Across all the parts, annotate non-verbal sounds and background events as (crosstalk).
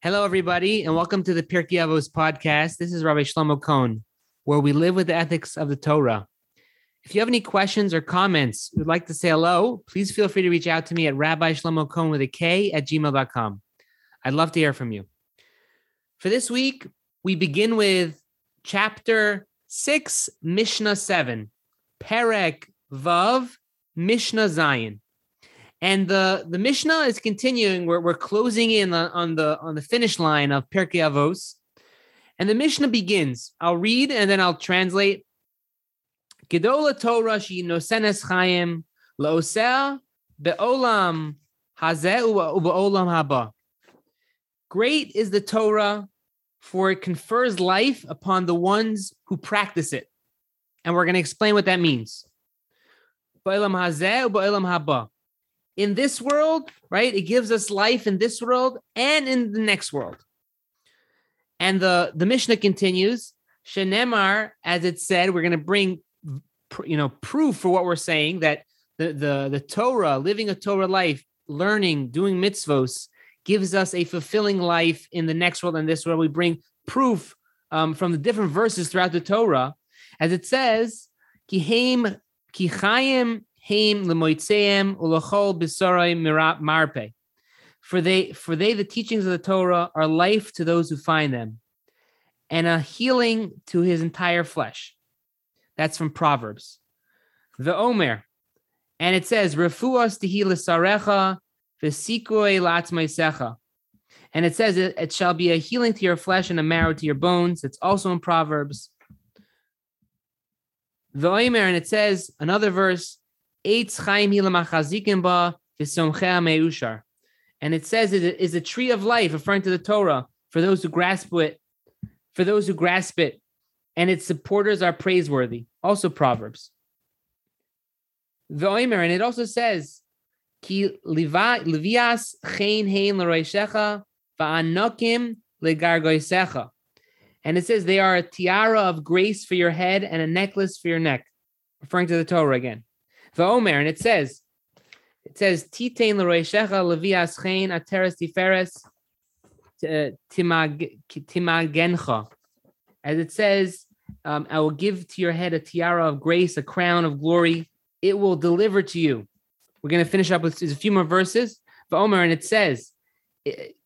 Hello, everybody, and welcome to the Pirkei Avos podcast. This is Rabbi Shlomo Kohn, where we live with the ethics of the Torah. If you have any questions or comments, you'd like to say hello, please feel free to reach out to me at Rabbi Shlomo Kohn with a K at gmail.com. I'd love to hear from you. For this week, we begin with chapter six, Mishnah seven, Perek Vav, Mishnah Zayin. And the, the Mishnah is continuing. We're, we're closing in on, on the on the finish line of Pirkei Avos. And the Mishnah begins. I'll read and then I'll translate. Gedola Torah she nosenes chayim laosea beolam hazeh ubeolam haba. Great is the Torah, for it confers life upon the ones who practice it. And we're going to explain what that means. Beolam hazeh ubeolam haba in this world, right? It gives us life in this world and in the next world. And the, the Mishnah continues, Shenemar, as it said, we're going to bring you know proof for what we're saying that the, the, the Torah, living a Torah life, learning, doing mitzvos, gives us a fulfilling life in the next world and this world. We bring proof um, from the different verses throughout the Torah, as it says, Kihaim Kichayim Haim lemoitzeim ulachol marpe. For they, for they, the teachings of the Torah are life to those who find them, and a healing to his entire flesh. That's from Proverbs. V'omer, and it says, "Refuas sarecha v'sikoi latzmaisecha." And it says, it, "It shall be a healing to your flesh and a marrow to your bones." It's also in Proverbs. V'omer, and it says another verse, Eitz Chaim ba Meushar. And it says it is a tree of life, referring to the Torah, for those who grasp it, for those who grasp it, and its supporters are praiseworthy. Also Proverbs. V'oimer, and it also says, Ki livias l'roishecha va'anokim legargoisecha. And it says they are a tiara of grace for your head and a necklace for your neck, referring to the Torah again. V'omer, and it says, it says, Titain l'roishecha levias chen ateres tiferes timagencha. As it says, um, I will give to your head a tiara of grace, a crown of glory. It will deliver to you. We're going to finish up with a few more verses. V'omer, and it says,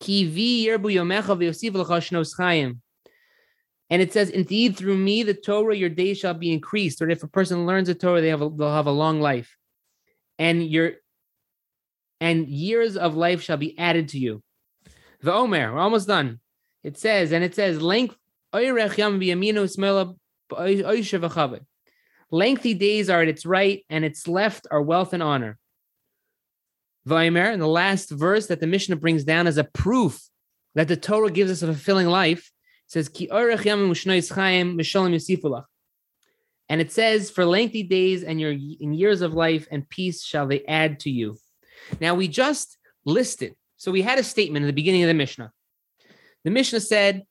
Ki vi yerbu yomecha v'yosiv l'cha chayim. And it says, indeed, through me, the Torah, your days shall be increased. Or if a person learns the Torah, they have a, they'll have a long life. And your and years of life shall be added to you. V'omer, we're almost done. It says, and it says, length Lengthy days are at its right, and its left are wealth and honor. Vaimer, and the last verse that the Mishnah brings down as a proof that the Torah gives us a fulfilling life says ki and it says for lengthy days and your in years of life and peace shall they add to you. Now we just listed so we had a statement in the beginning of the mishnah. The mishnah said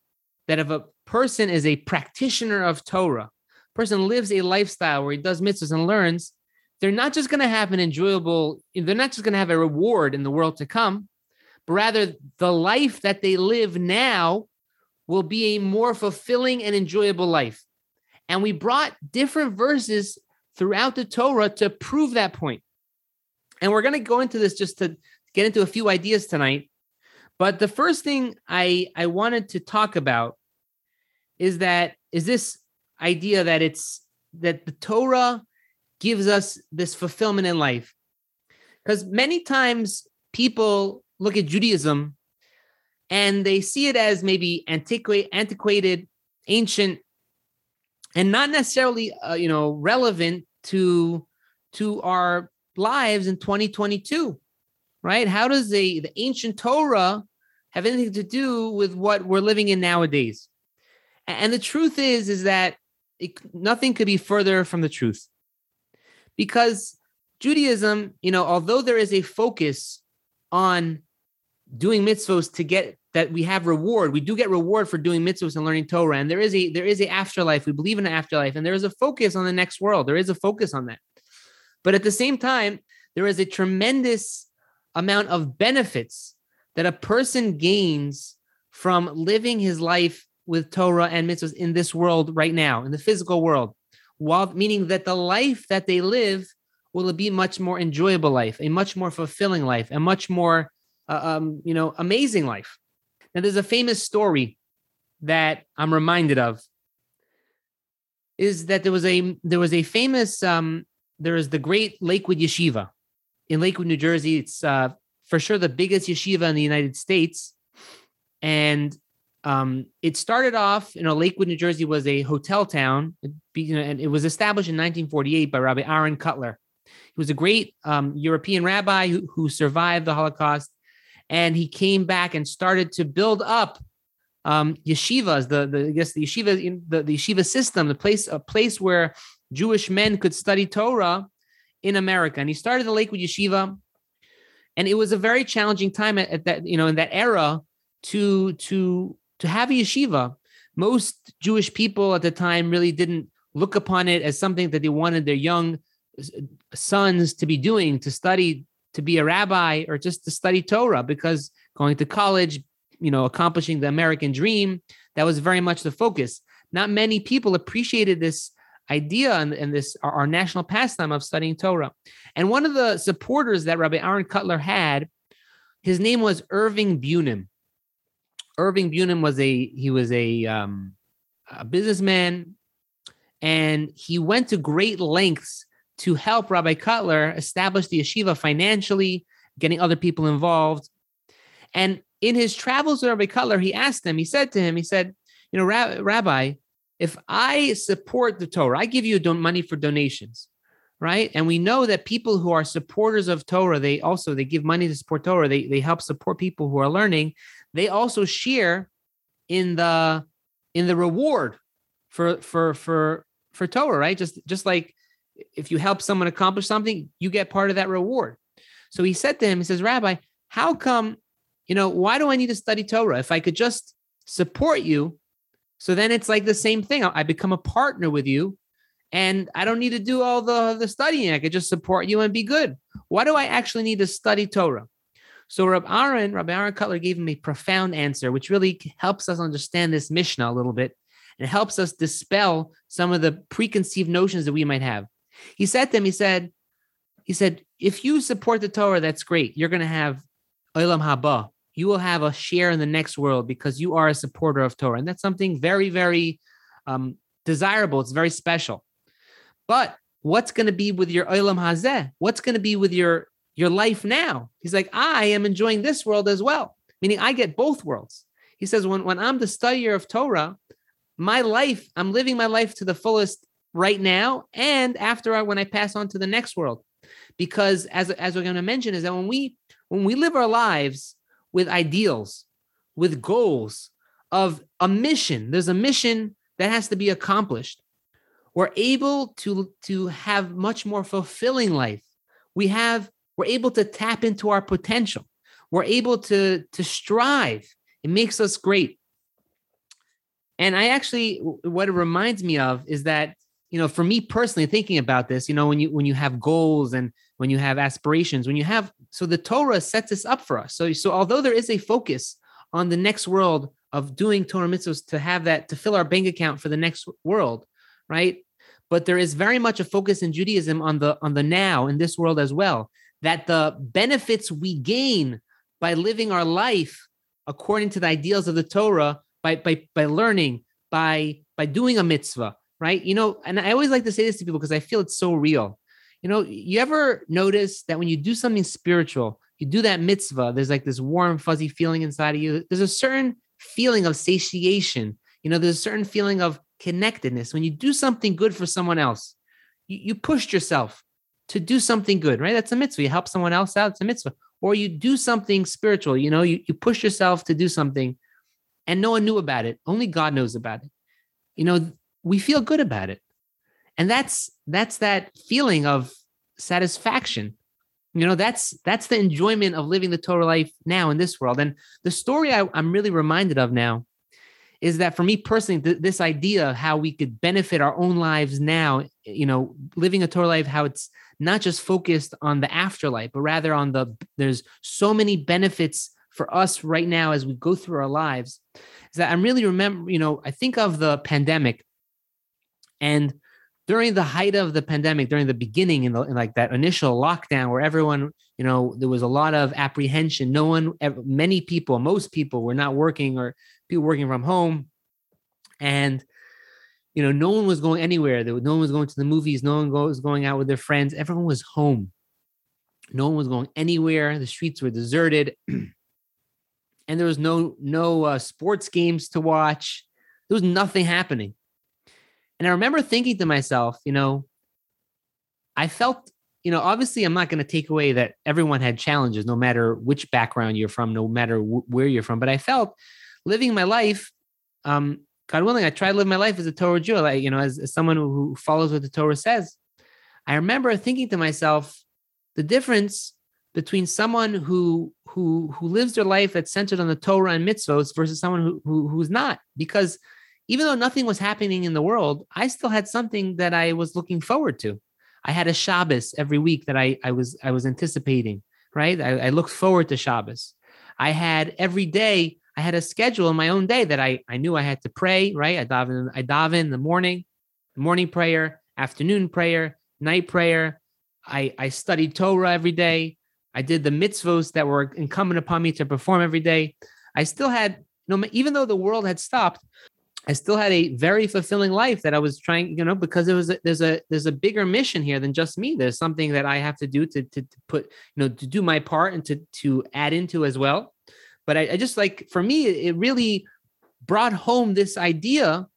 that if a person is a practitioner of torah person lives a lifestyle where he does mitzvahs and learns they're not just going to have an enjoyable they're not just going to have a reward in the world to come but rather the life that they live now will be a more fulfilling and enjoyable life. And we brought different verses throughout the Torah to prove that point. And we're going to go into this just to get into a few ideas tonight. But the first thing I, I wanted to talk about is that is this idea that it's that the Torah gives us this fulfillment in life. Because many times people look at Judaism and they see it as maybe antiquated, antiquated, ancient, and not necessarily uh, you know relevant to to our lives in 2022 right? How does the the ancient torah have anything to do with what we're living in nowadays? And the truth is is that it, nothing could be further from the truth. Because judaism you know although there is a focus on doing mitzvos to get that we have reward. We do get reward for doing mitzvahs and learning Torah. And there is a there is a afterlife. We believe in an afterlife, and there is a focus on the next world. There is a focus on that. But at the same time, there is a tremendous amount of benefits that a person gains from living his life with Torah and mitzvahs in this world right now, in the physical world, while meaning that the life that they live will be much more enjoyable life, a much more fulfilling life, a much more uh, um, you know amazing life. Now, there's a famous story that I'm reminded of is that there was a there was a famous um, there is the great Lakewood Yeshiva in Lakewood, New Jersey. It's uh, for sure the biggest yeshiva in the United States, and um, it started off. You know, Lakewood, New Jersey was a hotel town, and it was established in 1948 by Rabbi Aaron Kotler. He was a great um, European rabbi who, who survived the Holocaust, and he came back and started to build up um, yeshivas, the, the I guess the yeshiva in the, the yeshiva system, the place a place where Jewish men could study Torah in America. And he started the Lakewood Yeshiva, and it was a very challenging time at, at that you know in that era to to to have a yeshiva. Most Jewish people at the time really didn't look upon it as something that they wanted their young sons to be doing to study to be a rabbi or just to study Torah because going to college, you know, accomplishing the American dream, that was very much the focus. Not many people appreciated this idea and, and this our, our, national pastime of studying Torah. And one of the supporters that Rabbi Aaron Kotler had, his name was Irving Bunim. Irving Bunim was a he was a um, a businessman, and he went to great lengths to help Rabbi Kotler establish the yeshiva financially, getting other people involved. And in his travels with Rabbi Kotler, he asked him, he said to him, he said, you know, Rabbi, if I support the Torah, I give you money for donations, right? And we know that people who are supporters of Torah, they also they give money to support Torah. They they help support people who are learning. They also share in the in the reward for for for for Torah, right? Just just like if you help someone accomplish something, you get part of that reward. So he said to him, he says, Rabbi, how come, you know, why do I need to study Torah? If I could just support you, so then it's like the same thing. I become a partner with you and I don't need to do all the, the studying. I could just support you and be good. Why do I actually need to study Torah? So Rabbi Aaron, Rabbi Aaron Kotler gave him a profound answer, which really helps us understand this Mishnah a little bit and helps us dispel some of the preconceived notions that we might have. He said to him, he said, he said, if you support the Torah, that's great. You're going to have Olam Haba. You will have a share in the next world because you are a supporter of Torah. And that's something very, very um, desirable. It's very special. But what's going to be with your Olam Hazeh? What's going to be with your your life now? He's like, I am enjoying this world as well, meaning I get both worlds. He says, when, when I'm the studier of Torah, my life, I'm living my life to the fullest right now and after I, when I pass on to the next world. Because as, as we're going to mention, is that when we when we live our lives with ideals, with goals of a mission, there's a mission that has to be accomplished. We're able to, to have much more fulfilling life. We have, we're able to tap into our potential. We're able to, to strive. It makes us great. And I actually, what it reminds me of is that you know for me personally thinking about this you know when you when you have goals and when you have aspirations when you have so the torah sets this up for us. So so although there is a focus on the next world of doing torah mitzvahs to have that to fill our bank account for the next world right? But there is very much a focus in judaism on the on the now in this world as well that the benefits we gain by living our life according to the ideals of the torah by by by learning by by doing a mitzvah right? You know, and I always like to say this to people because I feel it's so real. You know, you ever notice that when you do something spiritual, you do that mitzvah, there's like this warm, fuzzy feeling inside of you. There's a certain feeling of satiation. You know, there's a certain feeling of connectedness. When you do something good for someone else, you, you pushed yourself to do something good, right? That's a mitzvah. You help someone else out, it's a mitzvah. Or you do something spiritual, you know, you, you push yourself to do something and no one knew about it. Only God knows about it. You know, we feel good about it. And that's that's that feeling of satisfaction. You know that's that's the enjoyment of living the torah life now in this world. And the story I, am really reminded of now is that for me personally th- this idea of how we could benefit our own lives now you know living a torah life how it's not just focused on the afterlife but rather on the there's so many benefits for us right now as we go through our lives is that I'm really remember, you know, I think of the pandemic and during the height of the pandemic, during the beginning, in, the, in like that initial lockdown, where everyone, you know, there was a lot of apprehension. No one, many people, most people were not working or people working from home, and you know, no one was going anywhere. There was, no one was going to the movies. No one was going out with their friends. Everyone was home. No one was going anywhere. The streets were deserted, (clears throat) and there was no no uh, sports games to watch. There was nothing happening. And I remember thinking to myself, you know, I felt, you know, obviously I'm not going to take away that everyone had challenges, no matter which background you're from, no matter w- where you're from. But I felt living my life, um, God willing, I try to live my life as a Torah Jew, like, you know, as, as someone who follows what the Torah says. I remember thinking to myself, the difference between someone who who who lives their life that's centered on the Torah and mitzvos versus someone who, who who's not, because even though nothing was happening in the world, I still had something that I was looking forward to. I had a Shabbos every week that I, I was I was anticipating, right? I, I looked forward to Shabbos. I had every day, I had a schedule in my own day that I, I knew I had to pray, right? I daven, I daven in the morning, morning prayer, afternoon prayer, night prayer. I, I studied Torah every day. I did the mitzvos that were incumbent upon me to perform every day. I still had, no, even though the world had stopped, I still had a very fulfilling life that I was trying, you know, because there was a, there's a there's a bigger mission here than just me. There's something that I have to do to to, to put, you know, to do my part and to to add into as well. But I, I just like for me, it really brought home this idea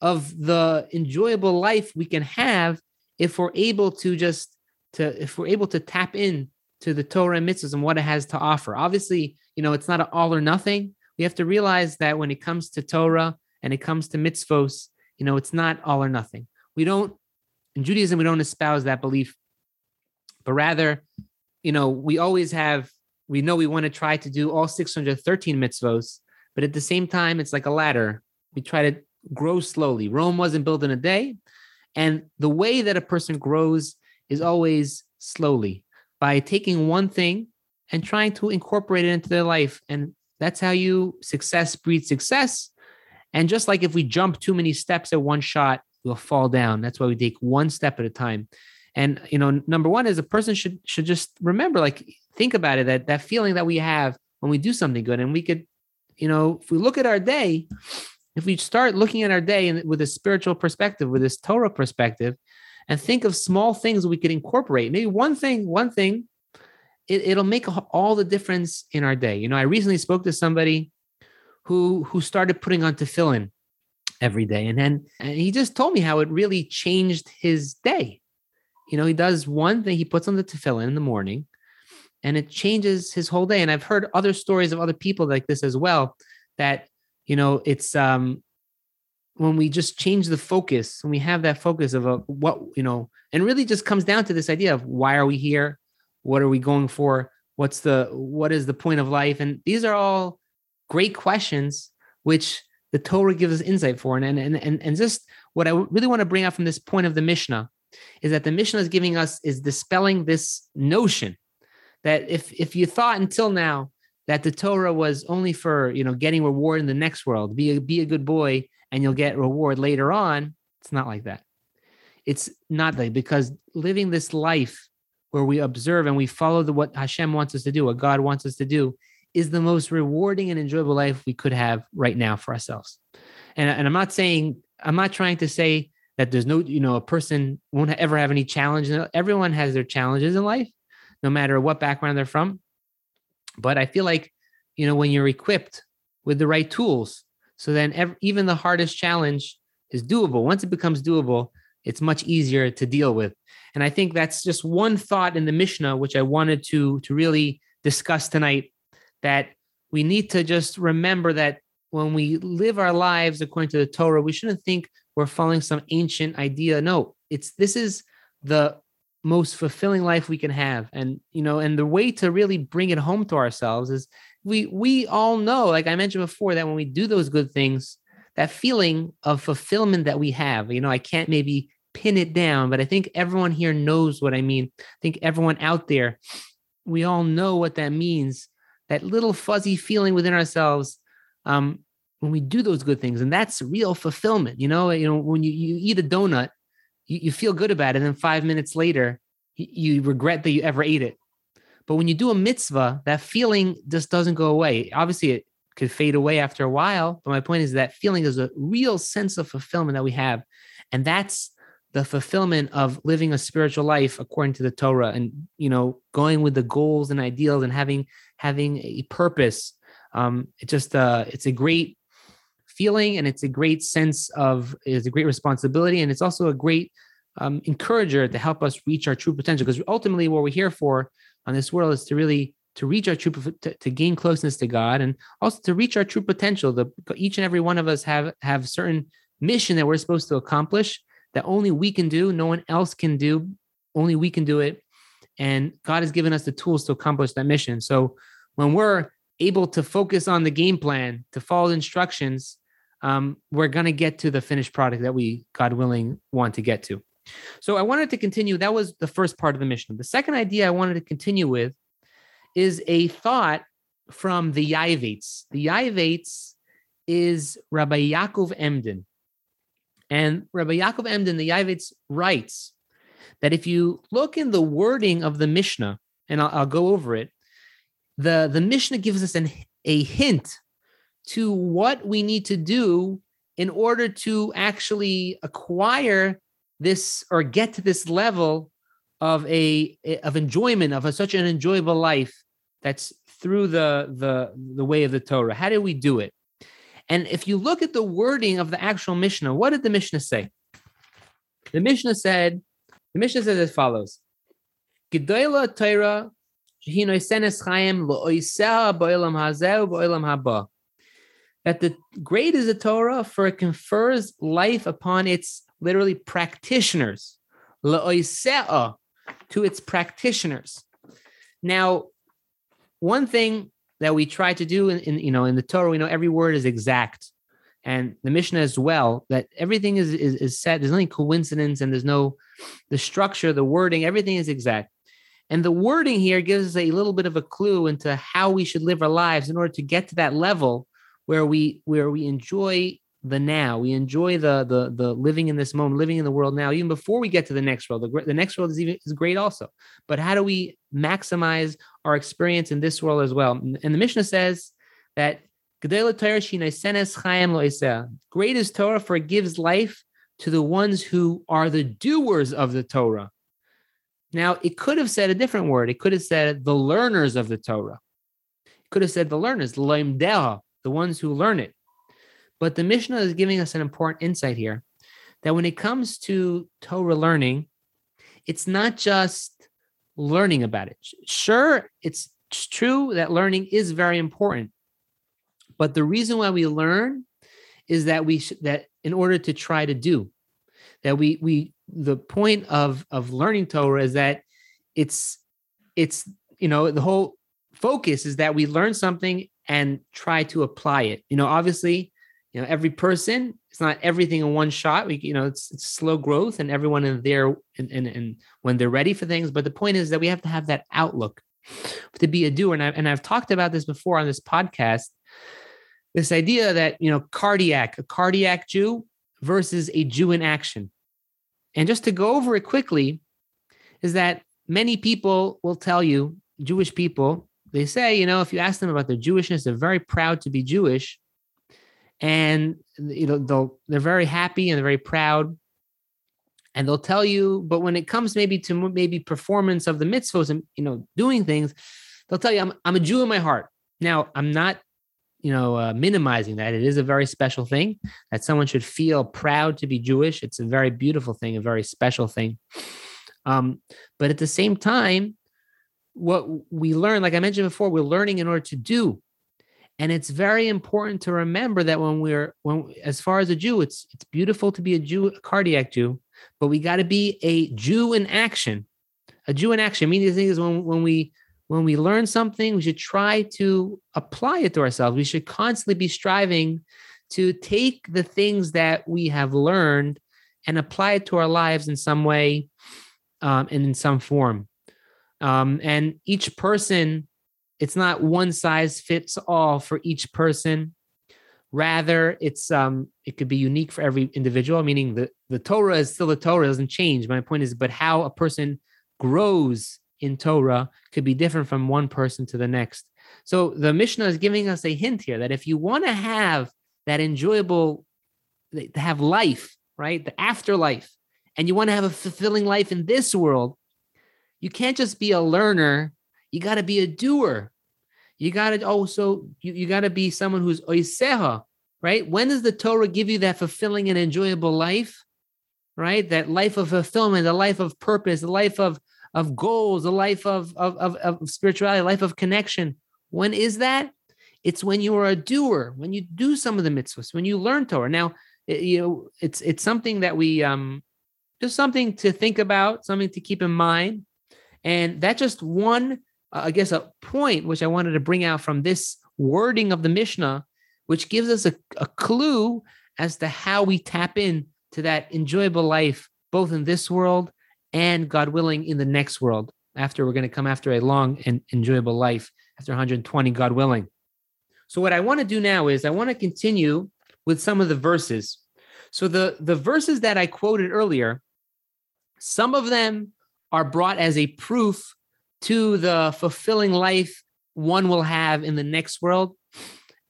of the enjoyable life we can have if we're able to just to if we're able to tap in to the Torah and mitzvahs and what it has to offer. Obviously, you know, it's not an all or nothing. We have to realize that when it comes to Torah and it comes to mitzvos, you know, it's not all or nothing. We don't, in Judaism, we don't espouse that belief, but rather, you know, we always have, we know we want to try to do all 613 mitzvos, but at the same time, it's like a ladder. We try to grow slowly. Rome wasn't built in a day. And the way that a person grows is always slowly by taking one thing and trying to incorporate it into their life. And that's how you success breeds success. And just like if we jump too many steps at one shot, we'll fall down. That's why we take one step at a time. And you know, number one is a person should should just remember, like think about it, that that feeling that we have when we do something good. And we could, you know, if we look at our day, if we start looking at our day and with a spiritual perspective, with this Torah perspective, and think of small things we could incorporate. Maybe one thing, one thing, it, will make all the difference in our day. You know, I recently spoke to somebody who who started putting on tefillin every day, and then and he just told me how it really changed his day. You know, he does one thing; he puts on the tefillin in the morning, and it changes his whole day. And I've heard other stories of other people like this as well. That you know, it's um when we just change the focus, when we have that focus of a what you know, and really just comes down to this idea of why are we here, what are we going for, what's the what is the point of life, and these are all great questions, which the Torah gives us insight for. And, and, and, and just what I really want to bring out from this point of the Mishnah is that the Mishnah is giving us, is dispelling this notion that if, if you thought until now that the Torah was only for, you know, getting reward in the next world, be a, be a good boy and you'll get reward later on, it's not like that. It's not like because living this life where we observe and we follow the what Hashem wants us to do, what God wants us to do, is the most rewarding and enjoyable life we could have right now for ourselves. And, and I'm not saying, I'm not trying to say that there's no, you know, a person won't ever have any challenge. Everyone has their challenges in life, no matter what background they're from. But I feel like, you know, when you're equipped with the right tools, so then even the hardest challenge is doable. Once it becomes doable, it's much easier to deal with. And I think that's just one thought in the Mishnah, which I wanted to, to really discuss tonight that we need to just remember that when we live our lives according to the Torah, we shouldn't think we're following some ancient idea. No, it's this is the most fulfilling life we can have. And you know, and the way to really bring it home to ourselves is we we all know, like I mentioned before, that when we do those good things, that feeling of fulfillment that we have, you know, I can't maybe pin it down, but I think everyone here knows what I mean. I think everyone out there, we all know what that means that little fuzzy feeling within ourselves um, when we do those good things, and that's real fulfillment. You know, you know when you, you eat a donut, you, you feel good about it, and then five minutes later, you, you regret that you ever ate it. But when you do a mitzvah, that feeling just doesn't go away. Obviously, it could fade away after a while. But my point is that feeling is a real sense of fulfillment that we have. And that's the fulfillment of living a spiritual life according to the Torah and, you know, going with the goals and ideals and having, having a purpose. Um, it just, uh, it's a great feeling and it's a great sense of, it's a great responsibility. And it's also a great um, encourager to help us reach our true potential. Because ultimately what we're here for on this world is to really to reach our true to, to, gain closeness to God and also to reach our true potential. The each and every one of us have have certain mission that we're supposed to accomplish that only we can do, no one else can do, only we can do it. And God has given us the tools to accomplish that mission. So when we're able to focus on the game plan, to follow instructions, um, we're going to get to the finished product that we, God willing, want to get to. So I wanted to continue. That was the first part of the mission. The second idea I wanted to continue with is a thought from the Yaavetz. The Yaavetz is Rabbi Yaakov Emden. And Rabbi Yaakov Emden, the Yaavetz, writes that if you look in the wording of the Mishnah, and I'll, I'll go over it, the, the Mishnah gives us an, a hint to what we need to do in order to actually acquire this or get to this level of a of enjoyment of a, such an enjoyable life that's through the the the way of the Torah. How do we do it? And if you look at the wording of the actual Mishnah, what did the Mishnah say? The Mishnah said, the Mishnah says as follows: Torah that the great is the Torah, for it confers life upon its literally practitioners, to its practitioners. Now, one thing that we try to do in, in, you know in the Torah, we know every word is exact, and the Mishnah as well. That everything is is, is set. There's nothing coincidence, and there's no the structure, the wording, everything is exact. And the wording here gives us a little bit of a clue into how we should live our lives in order to get to that level where we where we enjoy the now. We enjoy the the the living in this moment, living in the world now, even before we get to the next world. The, the next world is even is great also. But how do we maximize our experience in this world as well? And, the Mishnah says that greatest Torah forgives life to the ones who are the doers of the Torah. Now, it could have said a different word. It could have said the learners of the Torah. It could have said the learners, the ones who learn it. But the Mishnah is giving us an important insight here that when it comes to Torah learning, it's not just learning about it. Sure, it's true that learning is very important. But the reason why we learn is that we sh- that in order to try to do that we we the point of of learning Torah is that it's it's you know the whole focus is that we learn something and try to apply it. You know, obviously you know every person it's not everything in one shot. We you know it's, it's slow growth and everyone in there and, and, and when they're ready for things. But the point is that we have to have that outlook to be a doer. And, I, and i've talked about this before on this podcast this idea that you know cardiac a cardiac jew versus a jew in action. And just to go over it quickly is that many people will tell you jewish people they say you know if you ask them about their jewishness they're very proud to be jewish. And you know they'll they're very happy and they're very proud. And they'll tell you but when it comes maybe to maybe performance of the mitzvahs and you know doing things they'll tell you i'm, I'm a jew in my heart. Now i'm not you know uh, minimizing that. It is a very special thing that someone should feel proud to be jewish. It's a very beautiful thing a very special thing. Um, but at the same time what we learn like i mentioned before we're learning in order to do. And it's very important to remember that when we're when as far as a jew it's it's beautiful to be a jew a cardiac jew but we got to be a jew in action. A jew in action I meaning the thing is when when we when we learn something we should try to apply it to ourselves we should constantly be striving to take the things that we have learned and apply it to our lives in some way um, and in some form um, and each person it's not one size fits all for each person. Rather, it's um, it could be unique for every individual. Meaning the the Torah is still the Torah, it doesn't change. My point is, but how a person grows in Torah could be different from one person to the next. So the Mishnah is giving us a hint here that if you want to have that enjoyable, to have life, right, the afterlife, and you want to have a fulfilling life in this world, you can't just be a learner. You got to be a doer. You got to also you, you got to be someone who's oiseha, right? When does the Torah give you that fulfilling and enjoyable life? Right? That life of fulfillment, the life of purpose, the life of of goals, a life of, of, of, of spirituality, a life of connection. When is that? It's when you are a doer, when you do some of the mitzvahs, when you learn Torah. Now, you know, it's it's something that we um just something to think about, something to keep in mind. And that's just one, uh, I guess, a point which I wanted to bring out from this wording of the Mishnah, which gives us a, a clue as to how we tap in to that enjoyable life, both in this world and God willing, in the next world, after we're going to come after a long and enjoyable life, after 120, God willing. So, what I want to do now is I want to continue with some of the verses. So, the, the verses that I quoted earlier, some of them are brought as a proof to the fulfilling life one will have in the next world.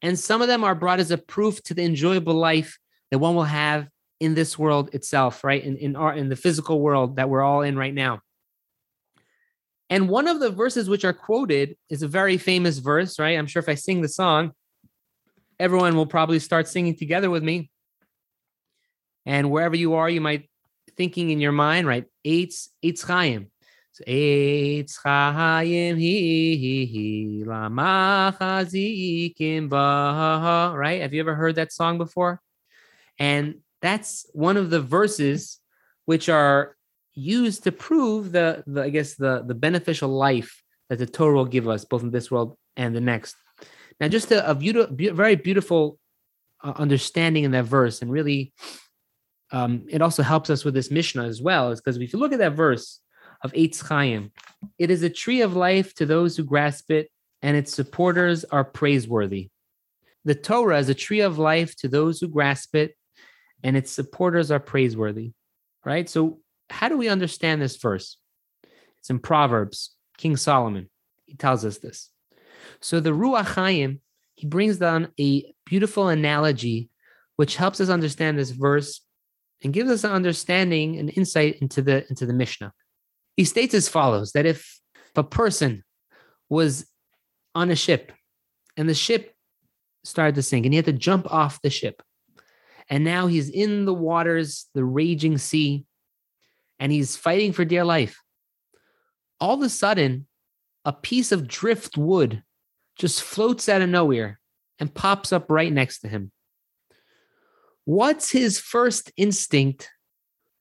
And some of them are brought as a proof to the enjoyable life that one will have in this world itself, right? In in our in the physical world that we're all in right now. And one of the verses which are quoted is a very famous verse, right? I'm sure if I sing the song, everyone will probably start singing together with me. And wherever you are, you might thinking in your mind, right? Eitz Eitz Chaim. So Eitz Chaim he he he lamachazikim ba right? Have you ever heard that song before? And that's one of the verses which are used to prove the, the I guess the the beneficial life that the Torah will give us both in this world and the next. Now, just a, a beautiful, be- very beautiful uh, understanding in that verse, and really, um, it also helps us with this Mishnah as well, is because if you look at that verse of Eitz Chaim, it is a tree of life to those who grasp it, and its supporters are praiseworthy. The Torah is a tree of life to those who grasp it, and its supporters are praiseworthy. Right? So, how do we understand this verse? It's in Proverbs, King Solomon. He tells us this. So, the Ruach Chaim, he brings down a beautiful analogy which helps us understand this verse and gives us an understanding and insight into the into the Mishnah. He states as follows that if a person was on a ship and the ship started to sink and he had to jump off the ship and now he's in the waters, the raging sea, and he's fighting for dear life. All of a sudden, a piece of driftwood just floats out of nowhere and pops up right next to him. What's his first instinct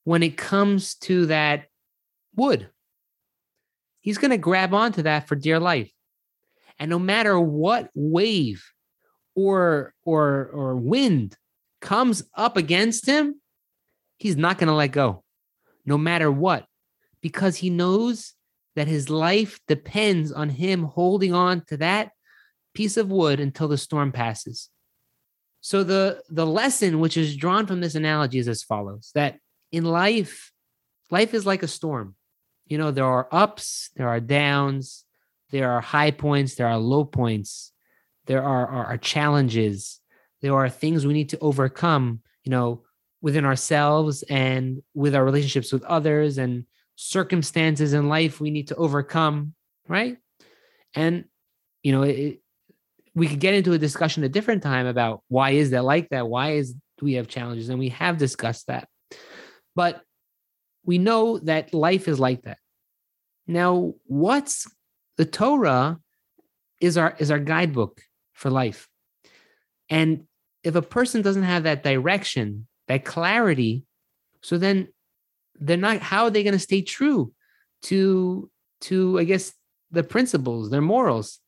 when it comes to that wood? He's going to grab onto that for dear life. And no matter what wave or or or wind comes up against him, he's not going to let go, no matter what, because he knows that his life depends on him holding on to that piece of wood until the storm passes. So the the lesson which is drawn from this analogy is as follows that in life life is like a storm. You know there are ups, there are downs, there are high points, there are low points. There are, are, are challenges there are things we need to overcome you know within ourselves and with our relationships with others and circumstances in life we need to overcome right? And you know it, we could get into a discussion a different time about why is that like that? Why is do we have challenges? And we have discussed that. But we know that life is like that. Now what's the torah is our is our guidebook for life and if a person doesn't have that direction, that clarity, so then they're not, how are they going to stay true to, to, I guess, the principles, their morals,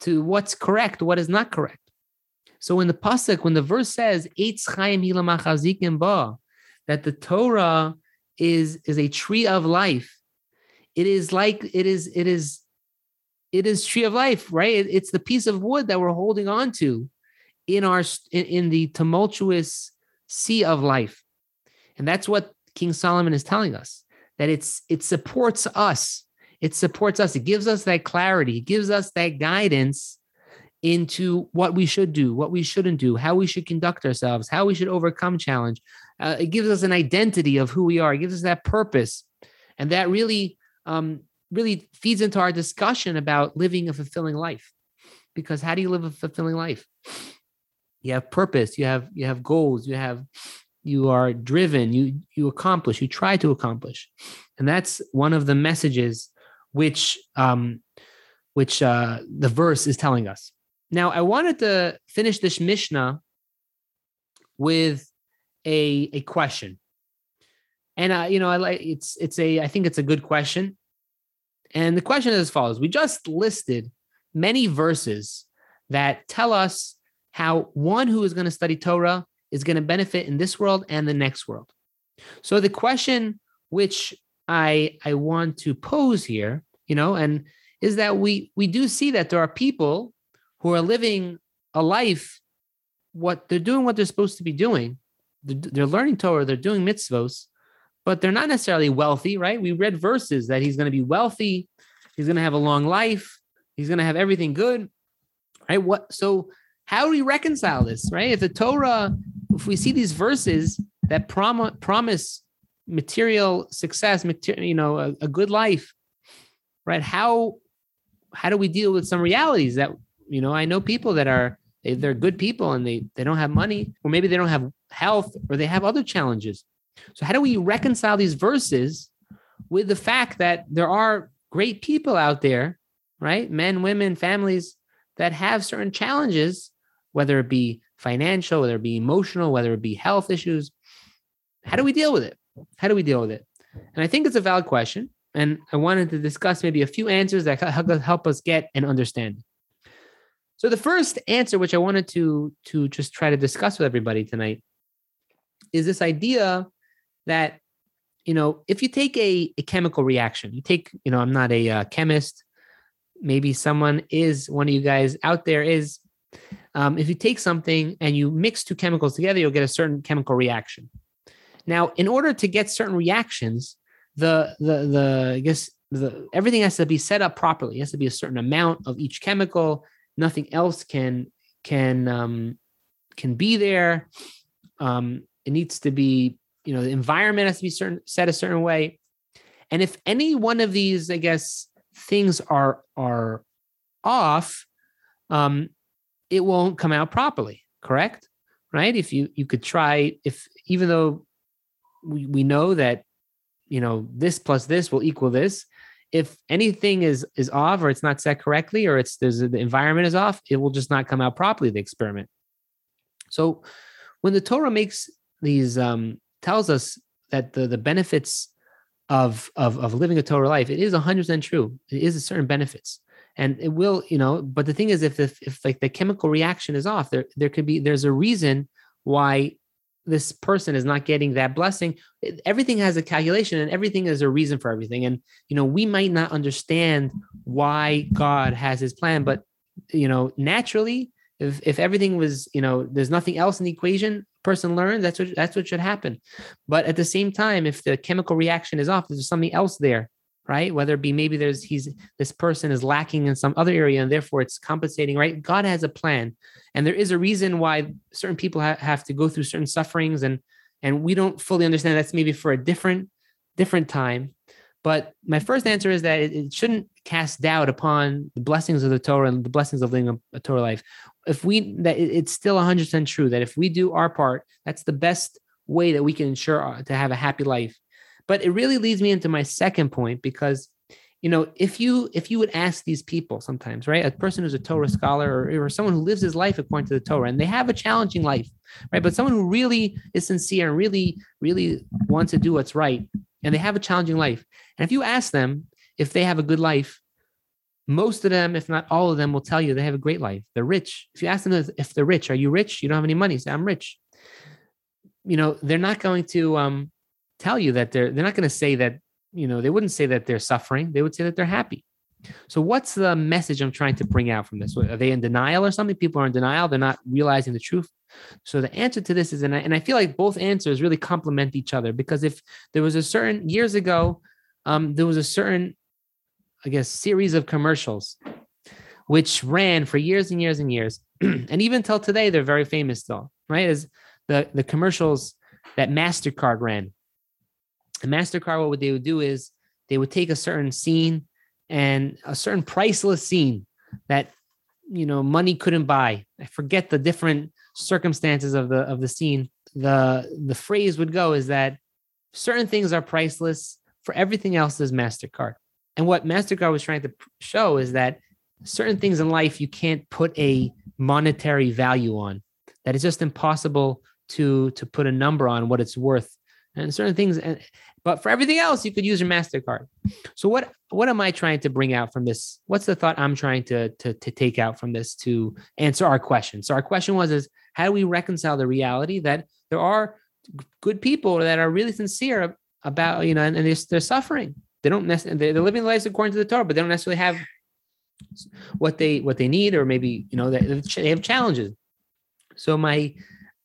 to what's correct, what is not correct? So in the pasuk, when the verse says "Eitz Chaim ba," that the Torah is is a tree of life, it is like it is it is it is tree of life, right? It's the piece of wood that we're holding on to in our in, in the tumultuous sea of life. And that's what King Solomon is telling us that it's it supports us. It supports us. It gives us that clarity. It gives us that guidance into what we should do, what we shouldn't do, how we should conduct ourselves, how we should overcome challenge. Uh, it gives us an identity of who we are. It gives us that purpose, and that really, um, really feeds into our discussion about living a fulfilling life. Because how do you live a fulfilling life? You have purpose. You have you have goals. You have you are driven. You you accomplish. You try to accomplish, and that's one of the messages which um, which uh, the verse is telling us. Now, I wanted to finish this Mishnah with a a question, and uh, you know, I like it's it's a I think it's a good question, and the question is as follows: We just listed many verses that tell us how one who is going to study Torah is going to benefit in this world and the next world. So the question which I I want to pose here, you know, and is that we we do see that there are people who are living a life, what they're doing, what they're supposed to be doing. They're, they're learning Torah, they're doing mitzvos, but they're not necessarily wealthy, right? We read verses that he's going to be wealthy, he's going to have a long life, he's going to have everything good, right? What so? How do we reconcile this, right? If the Torah, if we see these verses that prom- promise material success, material, you know, a, a good life, right? How how do we deal with some realities that you know, I know people that are they, they're good people and they they don't have money, or maybe they don't have health, or they have other challenges. So how do we reconcile these verses with the fact that there are great people out there, right? Men, women, families that have certain challenges, whether it be financial, whether it be emotional, whether it be health issues. How do we deal with it? How do we deal with it? And I think it's a valid question. And I wanted to discuss maybe a few answers that help us get and understand. So the first answer, which I wanted to to just try to discuss with everybody tonight, is this idea that you know if you take a, a chemical reaction, you take you know I'm not a uh, chemist, maybe someone is one of you guys out there is. Um, if you take something and you mix two chemicals together, you'll get a certain chemical reaction. Now, in order to get certain reactions, the the the I guess the everything has to be set up properly. It has to be a certain amount of each chemical nothing else can can um, can be there. Um, it needs to be, you know, the environment has to be certain set a certain way. And if any one of these, I guess, things are are off, um, it won't come out properly. Correct? Right? If you you could try, if even though we, we know that you know this plus this will equal this if anything is is off or it's not set correctly or it's there's the environment is off, it will just not come out properly. The experiment. So when the Torah makes these um, tells us that the the benefits of of of living a Torah life, it is hundred percent true. It is a certain benefits, and it will you know. But the thing is, if if, if like the chemical reaction is off, there there could be there's a reason why this person is not getting that blessing. Everything has a calculation and everything is a reason for everything. And you know we might not understand why god has his plan but you know naturally if if everything was you know there's nothing else in the equation person learns that's what that's what should happen. But at the same time if the chemical reaction is off there's something else there right? Whether it be maybe there's he's this person is lacking in some other area and therefore it's compensating, right? God has a plan, and there is a reason why certain people ha- have to go through certain sufferings, and and we don't fully understand that's maybe for a different different time. But my first answer is that it, it shouldn't cast doubt upon the blessings of the Torah and the blessings of living a, a Torah life. If we that it, it's still 100% true that if we do our part, that's the best way that we can ensure uh, to have a happy life but it really leads me into my second point because you know if you if you would ask these people sometimes right a person who's a torah scholar or, or someone who lives his life according to the torah and they have a challenging life right but someone who really is sincere and really really wants to do what's right and they have a challenging life and if you ask them if they have a good life most of them if not all of them will tell you they have a great life. They're rich. If you ask them if they're rich are you rich? You don't have any money say i'm rich. You know they're not going to um tell you that they're they're not going to say that you know they wouldn't say that they're suffering they would say that they're happy So, what's the message I'm trying to bring out from this? Are they in denial or something? People are in denial. They're not realizing the truth. So, the answer to this is, and I, and I feel like both answers really complement each other because if there was a certain years ago, um, there was a certain, I guess, series of commercials which ran for years and years and years. (clears throat) and even till today, they're very famous still, right? As the, the commercials that MasterCard ran. MasterCard, what they would do is they would take a certain scene and a certain priceless scene that you know money couldn't buy. I forget the different circumstances of the of the scene. The the phrase would go is that certain things are priceless, for everything else is MasterCard. And what MasterCard was trying to show is that certain things in life you can't put a monetary value on. That it's just impossible to to put a number on what it's worth. And certain things, and but for everything else, you could use your MasterCard. So what what am I trying to bring out from this? What's the thought I'm trying to to, to take out from this to answer our question? So our question was is how do we reconcile the reality that there are good people that are really sincere about, you know, and, and they're, they're suffering. They don't necessarily they're living lives according to the Torah, but they don't necessarily have what they what they need, or maybe you know they, have challenges. So my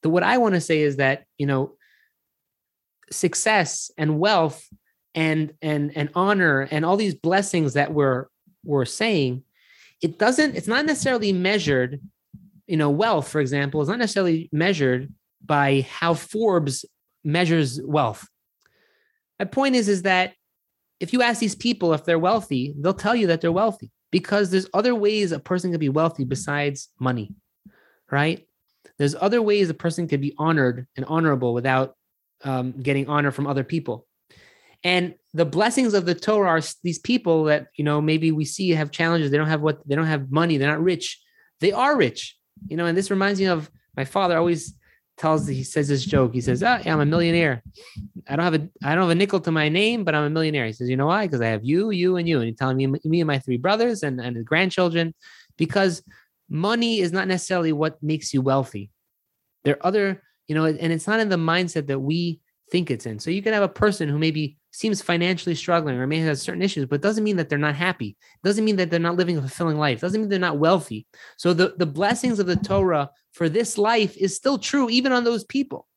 the what I want to say is that you know success and wealth and and and honor and all these blessings that we're we're saying it doesn't it's not necessarily measured you know wealth for example is not necessarily measured by how forbes measures wealth. My point is is that if you ask these people if they're wealthy they'll tell you that they're wealthy because there's other ways a person can be wealthy besides money right? There's other ways a person can be honored and honorable without um, getting honor from other people. And the blessings of the Torah are these people that you know maybe we see have challenges. They don't have what they don't have money. They're not rich. They are rich, you know. And this reminds me of my father. Always tells he says this joke. He says, "Ah, yeah, I'm a millionaire. I don't have a I don't have a nickel to my name, but I'm a millionaire." He says, "You know why? Because I have you, you, and you." And he's telling me me and my three brothers and and the grandchildren, because money is not necessarily what makes you wealthy. There are other you know, and it's not in the mindset that we think it's in. So you can have a person who maybe seems financially struggling or may have certain issues, but doesn't mean that they're not happy. Doesn't mean that they're not living a fulfilling life. Doesn't mean they're not wealthy. So the, the blessings of the Torah for this life is still true, even on those people.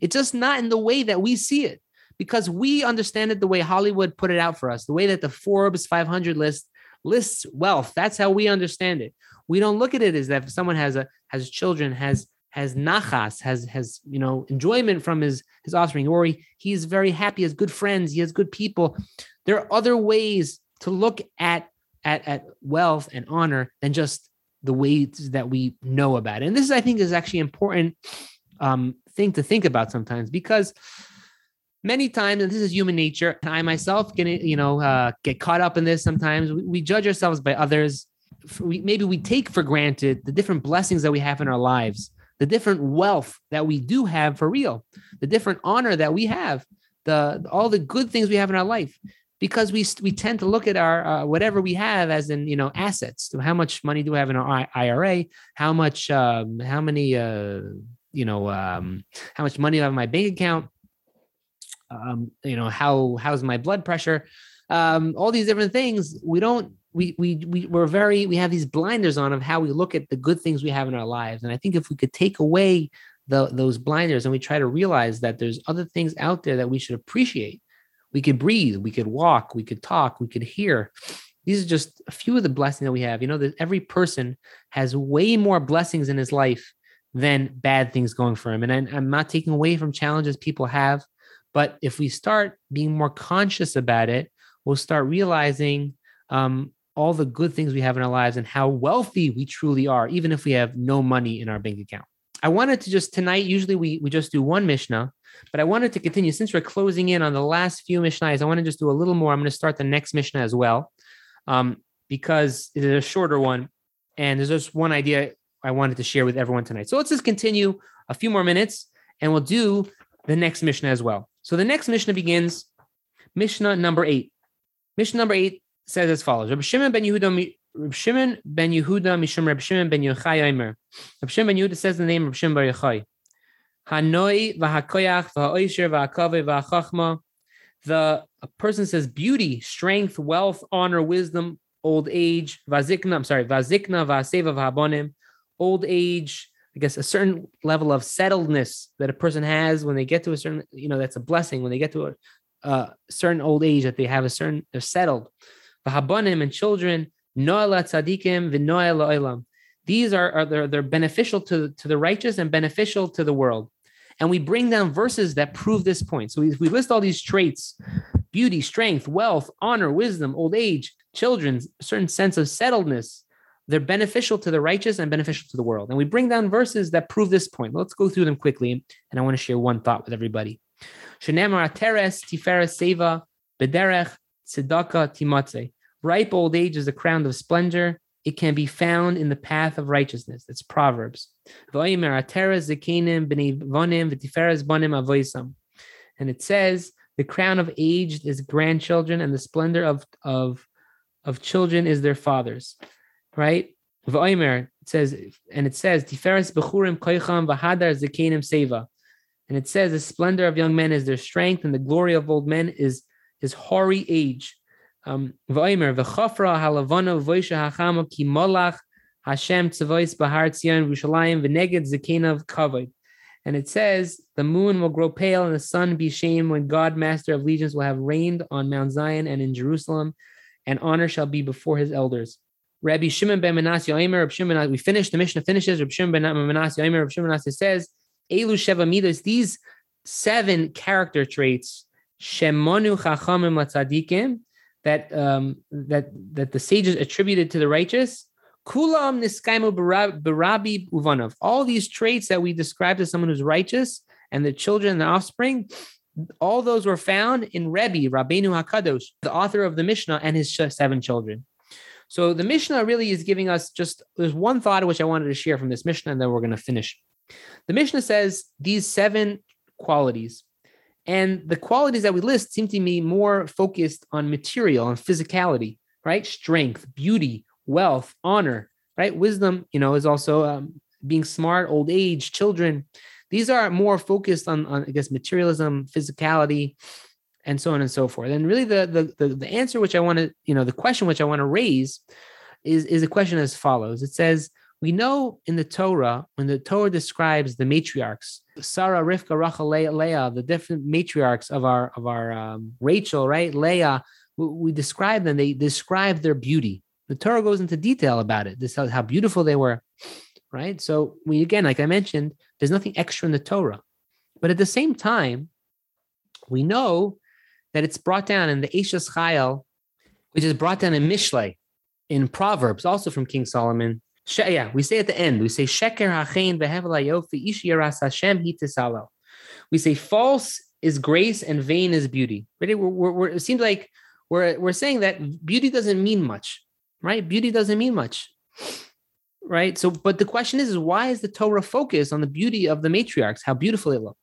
It's just not in the way that we see it because we understand it the way Hollywood put it out for us, the way that the Forbes 500 list lists wealth. That's how we understand it. We don't look at it as that if someone has a has children, has has nachas, has has you know enjoyment from his his offspring, or he, he's very happy, has good friends, he has good people. There are other ways to look at at at wealth and honor than just the ways that we know about it. And this, I think, is actually important um, thing to think about sometimes because many times, and this is human nature, and I myself can you know uh, get caught up in this. Sometimes we, we judge ourselves by others. We, maybe we take for granted the different blessings that we have in our lives the different wealth that we do have for real, the different honor that we have, the all the good things we have in our life, because we we tend to look at our uh, whatever we have as in you know assets. So how much money do we have in our IRA? How much? Um, how many? Uh, you know, um, how much money do I have in my bank account? Um, you know, how how's my blood pressure? Um, all these different things. We don't we we we we're very we have these blinders on of how we look at the good things we have in our lives. And i think if we could take away the, those blinders and we try to realize that there's other things out there that we should appreciate we could breathe we could walk we could talk we could hear. These are just a few of the blessings that we have. You know that every person has way more blessings in his life than bad things going for him. And I, i'm not taking away from challenges people have but if we start being more conscious about it we'll start realizing um, all the good things we have in our lives and how wealthy we truly are, even if we have no money in our bank account. I wanted to just tonight, usually we, we just do one Mishnah, but I wanted to continue since we're closing in on the last few Mishnahs. I want to just do a little more. I'm going to start the next Mishnah as well um, because it is a shorter one. And there's just one idea I wanted to share with everyone tonight. So let's just continue a few more minutes and we'll do the next Mishnah as well. So the next Mishnah begins Mishnah number eight. Mishnah number eight says as follows: Rabbi Shimon ben Yehuda, Rabbi Shimon ben Yehuda, Mishum Rabbi Shimon ben Yochai Omer. Rabbi Shimon ben Yehuda says the name of Shimon bar Yochai. Hanoi v'hakoyach v'ha'oisher v'hakave v'hachachma. The a person says beauty, strength, wealth, honor, wisdom, old age, vazikna, I'm sorry, vazikna, vaseva, vahabonim, old age, I guess a certain level of settledness that a person has when they get to a certain, you know, that's a blessing when they get to a, a certain old age that they have a certain, they're settled. Vahabonim and children, noela tzadikim, v'noela oilam. These are, are they're, they're beneficial to, to the righteous and beneficial to the world. And we bring down verses that prove this point. So we, we list all these traits beauty, strength, wealth, honor, wisdom, old age, children, a certain sense of settledness. They're beneficial to the righteous and beneficial to the world. And we bring down verses that prove this point. Let's go through them quickly. And I want to share one thought with everybody. Shenemar Teres, Tiferes, Seva, Bederech, Tzedakah, Timatze. Ripe old age is the crown of splendor. It can be found in the path of righteousness. That's Proverbs. And it says, the crown of aged is grandchildren, and the splendor of, of, of children is their fathers. Right? it says, and it says. And it says, the splendor of young men is their strength, and the glory of old men is is hoary age. Um, Hashem tzavois bahar tzion Yerushalayim v'neged zekenav kavod. And it says, the moon will grow pale and the sun be shamed when God, master of legions, will have reigned on Mount Zion and in Jerusalem, and honor shall be before his elders. Rabbi Shimon ben Manasseh Rabbi Shimon, we finished, the Mishnah finishes, Rabbi Shimon ben Manasseh Omer, Rabbi Shimon Manasseh says, Elu Sheva Midas, these seven character traits, Shemonu Chachamim Latzadikim, that um, that that the sages attributed to the righteous. Kulam niskaimu barabi uvanov. All these traits that we describe as someone who's righteous and the children and the offspring, all those were found in Rebbe, Rabbeinu Hakadosh, the author of the Mishnah, and his seven children. So the Mishnah really is giving us just there's one thought which I wanted to share from this Mishnah, and then we're going to finish. The Mishnah says these seven qualities and the qualities that we list seem to be more focused on material and physicality, right? Strength, beauty, wealth, honor, right? Wisdom, you know, is also um, being smart, old age, children. These are more focused on, on, I guess, materialism, physicality, and so on and so forth. And really, the the the, the answer which I want to, you know, the question which I want to raise is is a question as follows. It says, we know in the Torah, when the Torah describes the matriarchs, Sarah, Rivka, Rachel, Leah, the different matriarchs of our of our um, Rachel, right? Leah, we, we, describe them. They describe their beauty. The Torah goes into detail about it. This how, how beautiful they were, right? So we again, like I mentioned, there's nothing extra in the Torah, but at the same time, we know that it's brought down in the Eishes Chayil, which is brought down in Mishlei, in Proverbs, also from King Solomon, yeah, we say at the end, we say Sheker Hachein Ishiras Hashem Hitisalo. We say false is grace and vain is beauty. Right? We're, we're, we're, it seems like we're we're saying that beauty doesn't mean much, right? Beauty doesn't mean much, right? So, but the question is, is why is the Torah focused on the beauty of the matriarchs, how beautiful they look?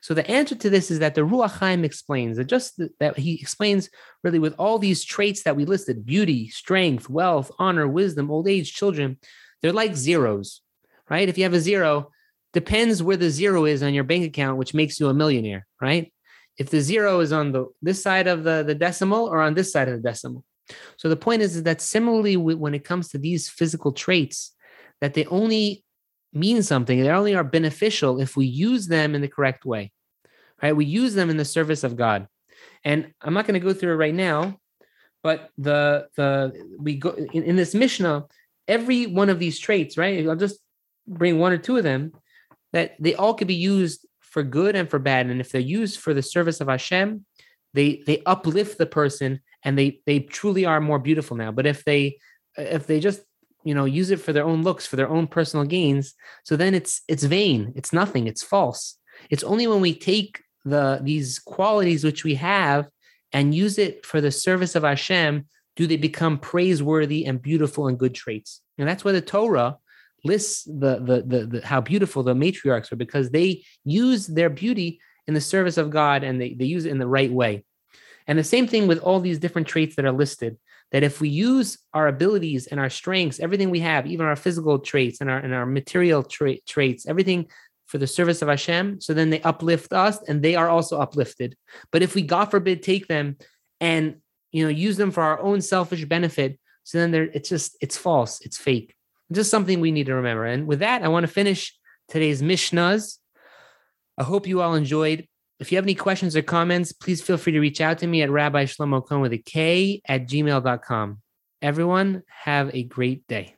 So the answer to this is that the Ruach Chaim explains that just that he explains really with all these traits that we listed: beauty, strength, wealth, honor, wisdom, old age, children. They're like zeros, right? If you have a zero, depends where the zero is on your bank account, which makes you a millionaire, right? If the zero is on the this side of the, the decimal or on this side of the decimal. So the point is, is that similarly when it comes to these physical traits, that they only mean something, they only are beneficial if we use them in the correct way. Right? We use them in the service of God. And I'm not going to go through it right now, but the the we go in, in this Mishnah, every one of these traits, right? I'll just bring one or two of them that they all could be used for good and for bad. And if they're used for the service of Hashem, they they uplift the person and they they truly are more beautiful now. But if they if they just you know use it for their own looks, for their own personal gains, so then it's it's vain, it's nothing, it's false. It's only when we take the these qualities which we have and use it for the service of Hashem do they become praiseworthy and beautiful and good traits? And that's why the Torah lists the, the, the, the, how beautiful the matriarchs are because they use their beauty in the service of God and they, they use it in the right way. And the same thing with all these different traits that are listed. That if we use our abilities and our strengths, everything we have, even our physical traits and our and our material tra- traits, everything for the service of Hashem, so then they uplift us and they are also uplifted. But if we, God forbid, take them and you know use them for our own selfish benefit So then there, it's just it's false, it's fake. Just something we need to remember. And with that, I want to finish today's Mishnahs. I hope you all enjoyed. If you have any questions or comments, please feel free to reach out to me at Rabbi Shlomo Kohn with a K at gmail.com. Everyone, have a great day.